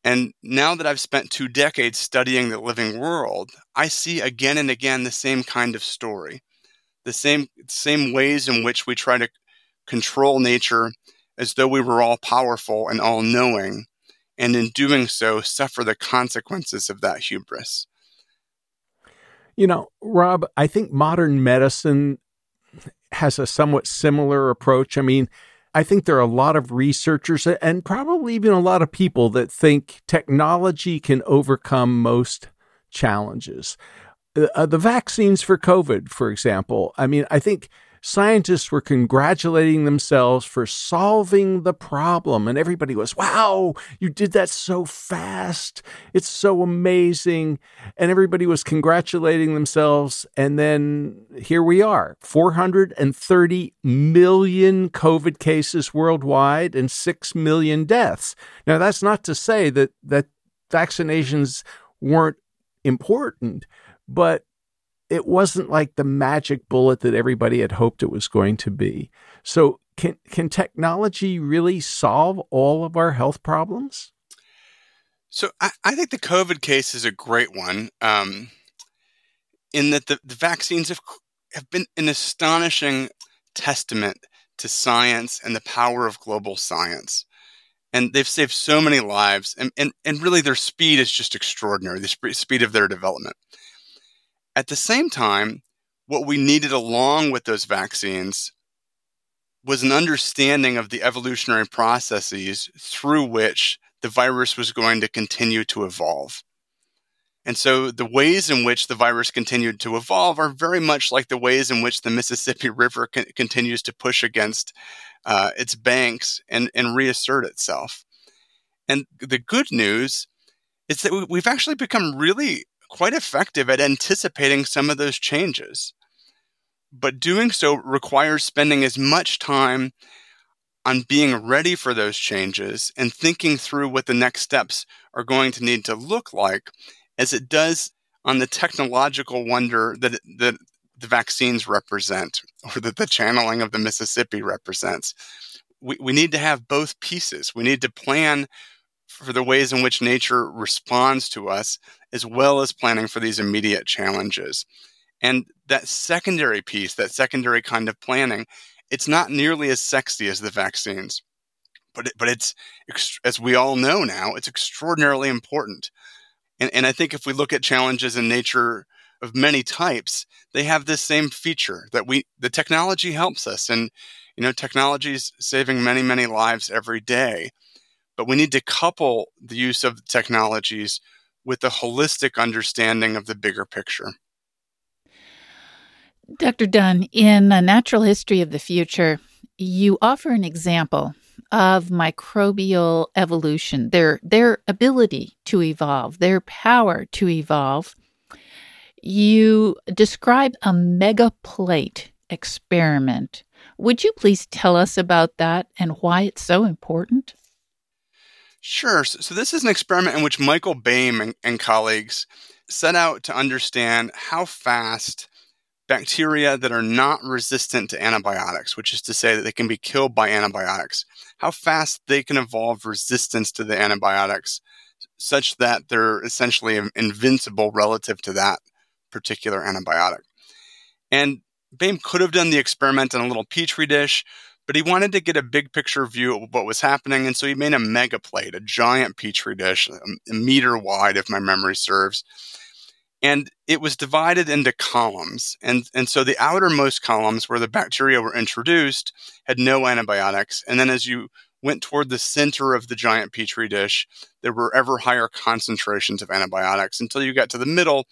And now that I've spent two decades studying the living world, I see again and again the same kind of story, the same same ways in which we try to control nature as though we were all powerful and all knowing, and in doing so, suffer the consequences of that hubris. You know, Rob, I think modern medicine has a somewhat similar approach. I mean, I think there are a lot of researchers and probably even a lot of people that think technology can overcome most challenges. Uh, the vaccines for COVID, for example, I mean, I think scientists were congratulating themselves for solving the problem. And everybody was, wow, you did that so fast. It's so amazing. And everybody was congratulating themselves. And then here we are 430 million COVID cases worldwide and 6 million deaths. Now, that's not to say that, that vaccinations weren't important, but it wasn't like the magic bullet that everybody had hoped it was going to be. So, can can technology really solve all of our health problems? So, I, I think the COVID case is a great one, um, in that the, the vaccines have have been an astonishing testament to science and the power of global science. And they've saved so many lives, and, and, and really their speed is just extraordinary, the sp- speed of their development. At the same time, what we needed along with those vaccines was an understanding of the evolutionary processes through which the virus was going to continue to evolve. And so the ways in which the virus continued to evolve are very much like the ways in which the Mississippi River con- continues to push against uh, its banks and, and reassert itself. And the good news is that we've actually become really quite effective at anticipating some of those changes. But doing so requires spending as much time on being ready for those changes and thinking through what the next steps are going to need to look like as it does on the technological wonder that, that the vaccines represent or that the channeling of the Mississippi represents. We, we need to have both pieces. We need to plan for the ways in which nature responds to us, as well as planning for these immediate challenges. And that secondary piece, that secondary kind of planning, it's not nearly as sexy as the vaccines, but it, but it's as we all know now, it's extraordinarily important. And, and I think if we look at challenges in nature of many types, they have this same feature that we the technology helps us, and you know technology is saving many many lives every day. But we need to couple the use of technologies with a holistic understanding of the bigger picture. Dr. Dunn, in A Natural History of the Future, you offer an example of microbial evolution, their their ability to evolve, their power to evolve. You describe a megaplate experiment. Would you please tell us about that and why it's so important? Sure. So, this is an experiment in which Michael Baym and, and colleagues set out to understand how fast bacteria that are not resistant to antibiotics, which is to say that they can be killed by antibiotics, how fast they can evolve resistance to the antibiotics such that they're essentially invincible relative to that particular antibiotic. And Baym could have done the experiment in a little petri dish, but he wanted to get a big picture view of what was happening. And so he made a mega plate, a giant petri dish, um, a meter wide, if my memory serves and it was divided into columns. And, and so the outermost columns where the bacteria were introduced had no antibiotics. And then as you went toward the center of the giant petri dish, there were ever higher concentrations of antibiotics until you got to the middle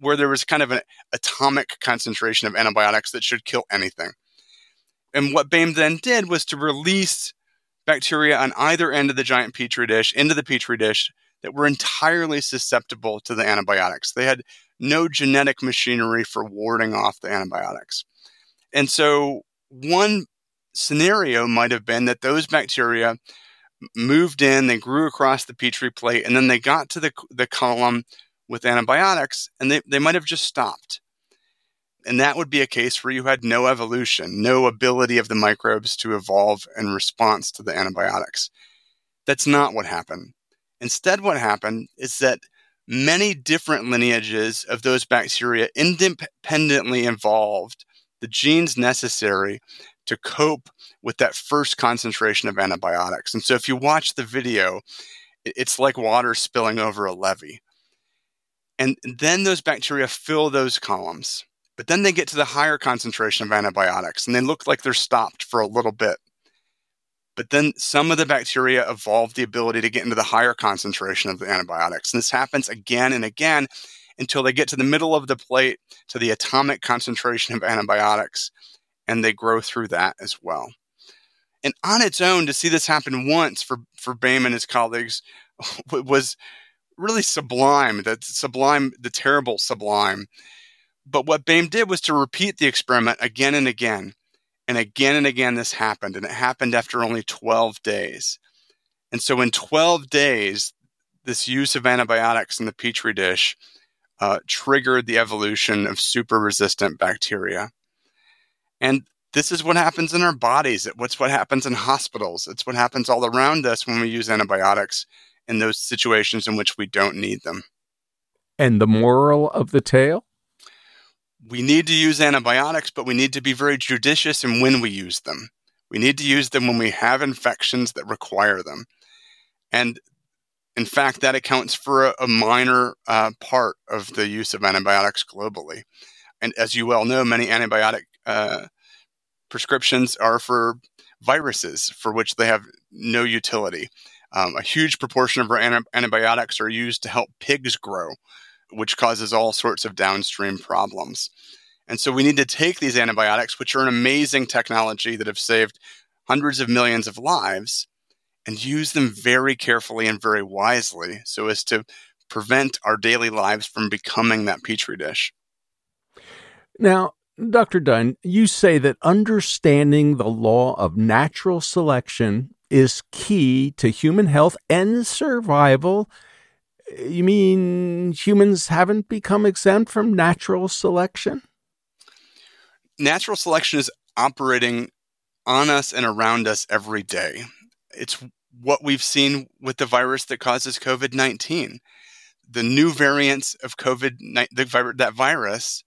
where there was kind of an atomic concentration of antibiotics that should kill anything. And what Baym then did was to release bacteria on either end of the giant petri dish into the petri dish that were entirely susceptible to the antibiotics. They had no genetic machinery for warding off the antibiotics. And so, one scenario might have been that those bacteria moved in, they grew across the petri plate, and then they got to the, the column with antibiotics, and they, they might have just stopped. And that would be a case where you had no evolution, no ability of the microbes to evolve in response to the antibiotics. That's not what happened. Instead, what happened is that many different lineages of those bacteria independently evolved the genes necessary to cope with that first concentration of antibiotics. And so, if you watch the video, it's like water spilling over a levee. And then those bacteria fill those columns. But then they get to the higher concentration of antibiotics and they look like they're stopped for a little bit. But then some of the bacteria evolve the ability to get into the higher concentration of the antibiotics. And this happens again and again until they get to the middle of the plate to the atomic concentration of antibiotics and they grow through that as well. And on its own, to see this happen once for, for Baym and his colleagues was really sublime. That sublime, the terrible sublime. But what Baym did was to repeat the experiment again and again and again and again, this happened, and it happened after only 12 days. And so, in 12 days, this use of antibiotics in the petri dish uh, triggered the evolution of super resistant bacteria. And this is what happens in our bodies. It's what happens in hospitals. It's what happens all around us when we use antibiotics in those situations in which we don't need them. And the moral of the tale? We need to use antibiotics, but we need to be very judicious in when we use them. We need to use them when we have infections that require them. And in fact, that accounts for a, a minor uh, part of the use of antibiotics globally. And as you well know, many antibiotic uh, prescriptions are for viruses for which they have no utility. Um, a huge proportion of our antibiotics are used to help pigs grow which causes all sorts of downstream problems. And so we need to take these antibiotics, which are an amazing technology that have saved hundreds of millions of lives, and use them very carefully and very wisely so as to prevent our daily lives from becoming that petri dish. Now, Dr. Dunn, you say that understanding the law of natural selection is key to human health and survival You mean humans haven't become exempt from natural selection? Natural selection is operating on us and around us every day. It's what we've seen with the virus that causes COVID 19. The new variants of COVID, the, that virus,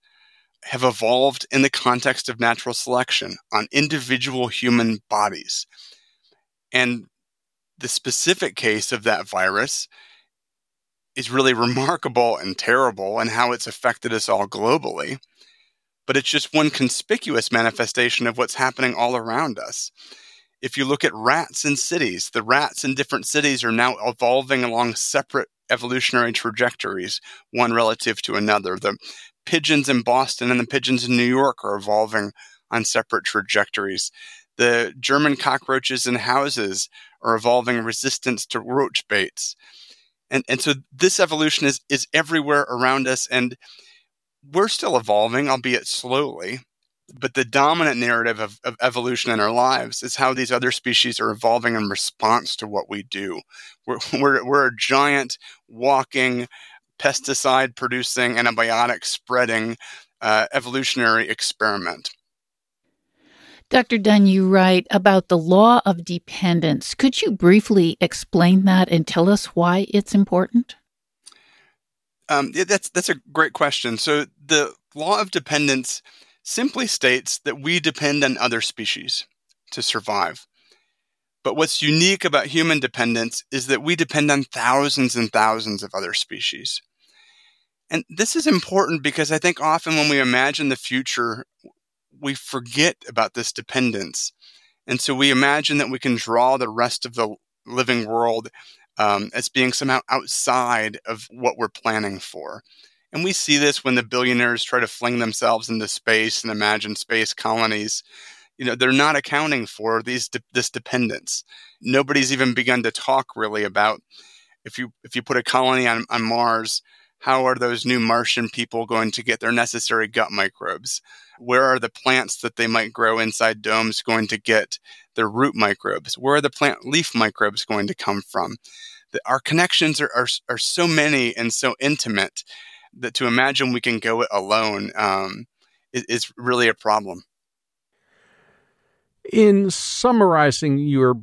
have evolved in the context of natural selection on individual human bodies. And the specific case of that virus is really remarkable and terrible and how it's affected us all globally. But it's just one conspicuous manifestation of what's happening all around us. If you look at rats in cities, the rats in different cities are now evolving along separate evolutionary trajectories, one relative to another. The pigeons in Boston and the pigeons in New York are evolving on separate trajectories. The German cockroaches in houses are evolving resistance to roach baits. And, and so this evolution is, is everywhere around us, and we're still evolving, albeit slowly. But the dominant narrative of, of evolution in our lives is how these other species are evolving in response to what we do. We're, we're, we're a giant walking pesticide producing, antibiotic spreading uh, evolutionary experiment. Dr. Dunn, you write about the law of dependence. Could you briefly explain that and tell us why it's important? Um, that's that's a great question. So the law of dependence simply states that we depend on other species to survive. But what's unique about human dependence is that we depend on thousands and thousands of other species. And this is important because I think often when we imagine the future, we forget about this dependence. And so we imagine that we can draw the rest of the living world um, as being somehow outside of what we're planning for. And we see this when the billionaires try to fling themselves into space and imagine space colonies you know they're not accounting for these de- this dependence nobody's even begun to talk really about if you if you put a colony on, on mars how are those new martian people going to get their necessary gut microbes where are the plants that they might grow inside domes going to get their root microbes? Where are the plant leaf microbes going to come from? The, our connections are, are, are so many and so intimate that to imagine we can go it alone um, is, is really a problem. In summarizing your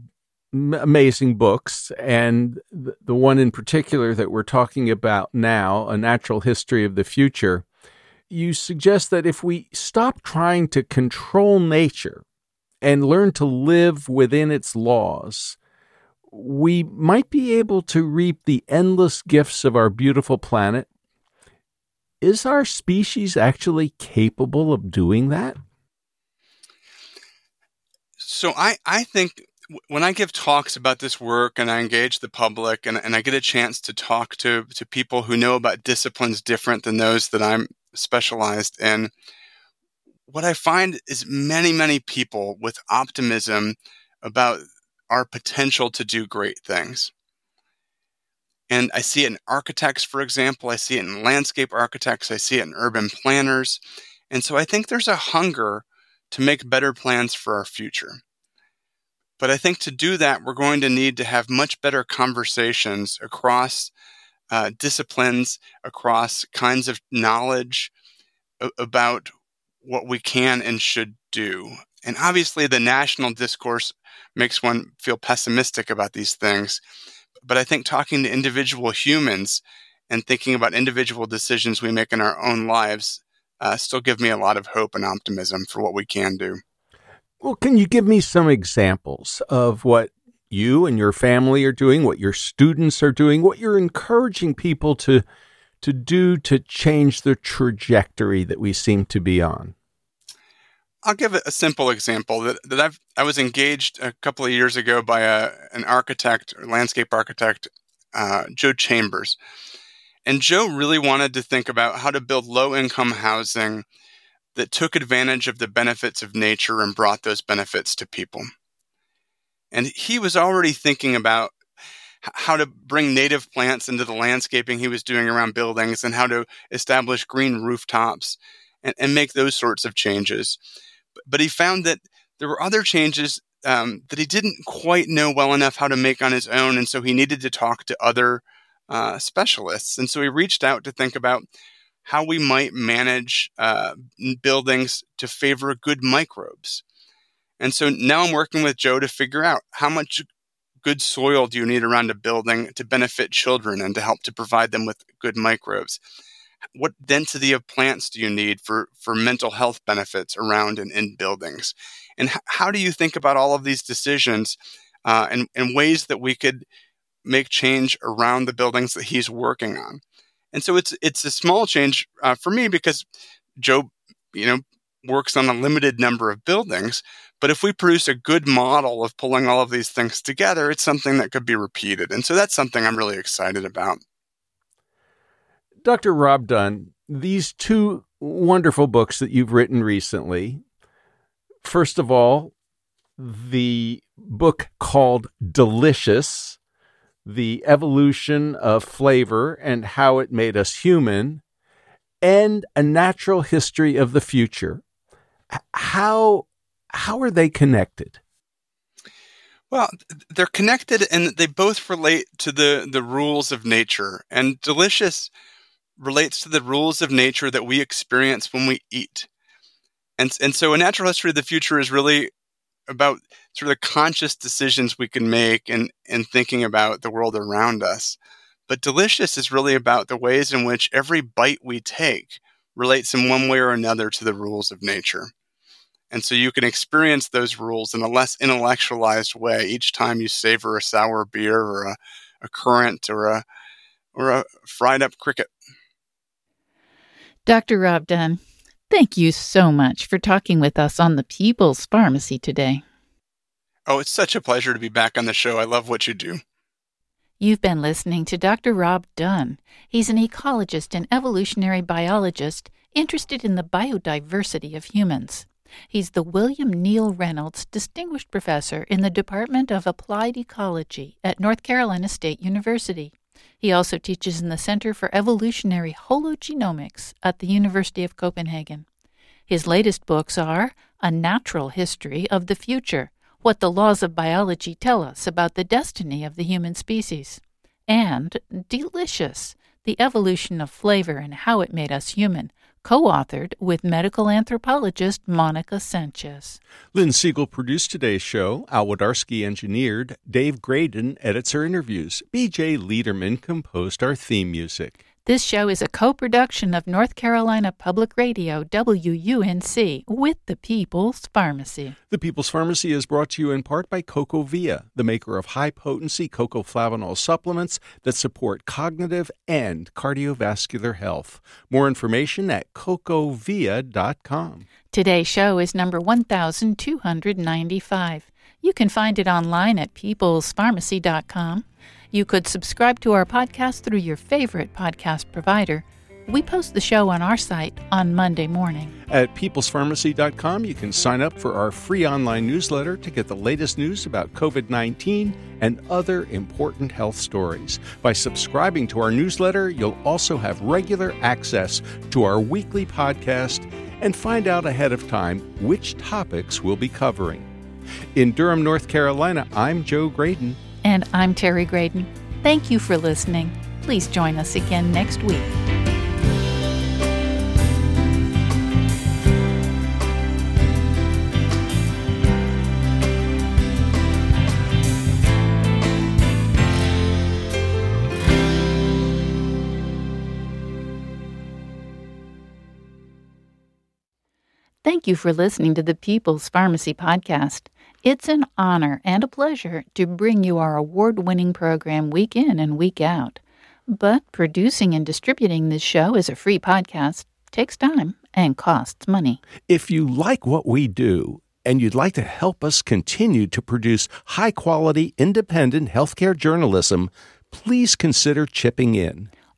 amazing books, and the one in particular that we're talking about now, A Natural History of the Future, you suggest that if we stop trying to control nature and learn to live within its laws, we might be able to reap the endless gifts of our beautiful planet. Is our species actually capable of doing that? So I, I think when I give talks about this work and I engage the public and, and I get a chance to talk to, to people who know about disciplines different than those that I'm specialized in, what I find is many, many people with optimism about our potential to do great things. And I see it in architects, for example. I see it in landscape architects. I see it in urban planners. And so I think there's a hunger to make better plans for our future. But I think to do that, we're going to need to have much better conversations across uh, disciplines, across kinds of knowledge about what we can and should do. And obviously, the national discourse makes one feel pessimistic about these things. But I think talking to individual humans and thinking about individual decisions we make in our own lives uh, still give me a lot of hope and optimism for what we can do. Well, can you give me some examples of what you and your family are doing, what your students are doing, what you're encouraging people to to do to change the trajectory that we seem to be on? I'll give a simple example that, that I've I was engaged a couple of years ago by a, an architect, landscape architect, uh, Joe Chambers, and Joe really wanted to think about how to build low income housing that took advantage of the benefits of nature and brought those benefits to people. And he was already thinking about how to bring native plants into the landscaping he was doing around buildings and how to establish green rooftops and, and make those sorts of changes. But he found that there were other changes um, that he didn't quite know well enough how to make on his own. And so he needed to talk to other uh, specialists. And so he reached out to think about how we might manage uh, buildings to favor good microbes. And so now I'm working with Joe to figure out how much good soil do you need around a building to benefit children and to help to provide them with good microbes? What density of plants do you need for, for mental health benefits around and in buildings? And h- how do you think about all of these decisions uh, and, and ways that we could make change around the buildings that he's working on? And so it's it's a small change uh, for me because Joe, you know, works on a limited number of buildings. But if we produce a good model of pulling all of these things together, it's something that could be repeated. And so that's something I'm really excited about. Dr. Rob Dunn, these two wonderful books that you've written recently. First of all, the book called Delicious The Evolution of Flavor and How It Made Us Human, and A Natural History of the Future. How how are they connected? Well, they're connected and they both relate to the, the rules of nature. And delicious relates to the rules of nature that we experience when we eat. And, and so a natural history of the future is really about sort of the conscious decisions we can make and, and thinking about the world around us. But delicious is really about the ways in which every bite we take relates in one way or another to the rules of nature. And so you can experience those rules in a less intellectualized way each time you savor a sour beer or a, a currant or a or a fried up cricket. Dr. Rob Dunn, thank you so much for talking with us on the People's Pharmacy today. Oh, it's such a pleasure to be back on the show. I love what you do. You've been listening to Dr. Rob Dunn. He's an ecologist and evolutionary biologist interested in the biodiversity of humans. He's the William Neal Reynolds Distinguished Professor in the Department of Applied Ecology at North Carolina State University. He also teaches in the Center for Evolutionary Hologenomics at the University of Copenhagen. His latest books are A Natural History of the Future What the Laws of Biology Tell Us About the Destiny of the Human Species, and Delicious The Evolution of Flavor and How It Made Us Human co authored with medical anthropologist Monica Sanchez. Lynn Siegel produced today's show. Al Wodarski engineered. Dave Graedon edits our interviews. BJ Liederman composed our theme music. This show is a co production of North Carolina Public Radio, WUNC, with the People's Pharmacy. The People's Pharmacy is brought to you in part by CocoaVia, the maker of high potency cocoa flavanol supplements that support cognitive and cardiovascular health. More information at cocoavia.com. Today's show is number 1295. You can find it online at peoplespharmacy.com. You could subscribe to our podcast through your favorite podcast provider. We post the show on our site on Monday morning. At peoplespharmacy.com, you can sign up for our free online newsletter to get the latest news about COVID 19 and other important health stories. By subscribing to our newsletter, you'll also have regular access to our weekly podcast and find out ahead of time which topics we'll be covering. In Durham, North Carolina, I'm Joe Graedon. And I'm Terry Graedon. Thank you for listening. Please join us again next week. Thank you for listening to the People's Pharmacy Podcast. It's an honor and a pleasure to bring you our award winning program week in and week out. But producing and distributing this show as a free podcast takes time and costs money. If you like what we do, and you'd like to help us continue to produce high quality, independent healthcare journalism, please consider chipping in.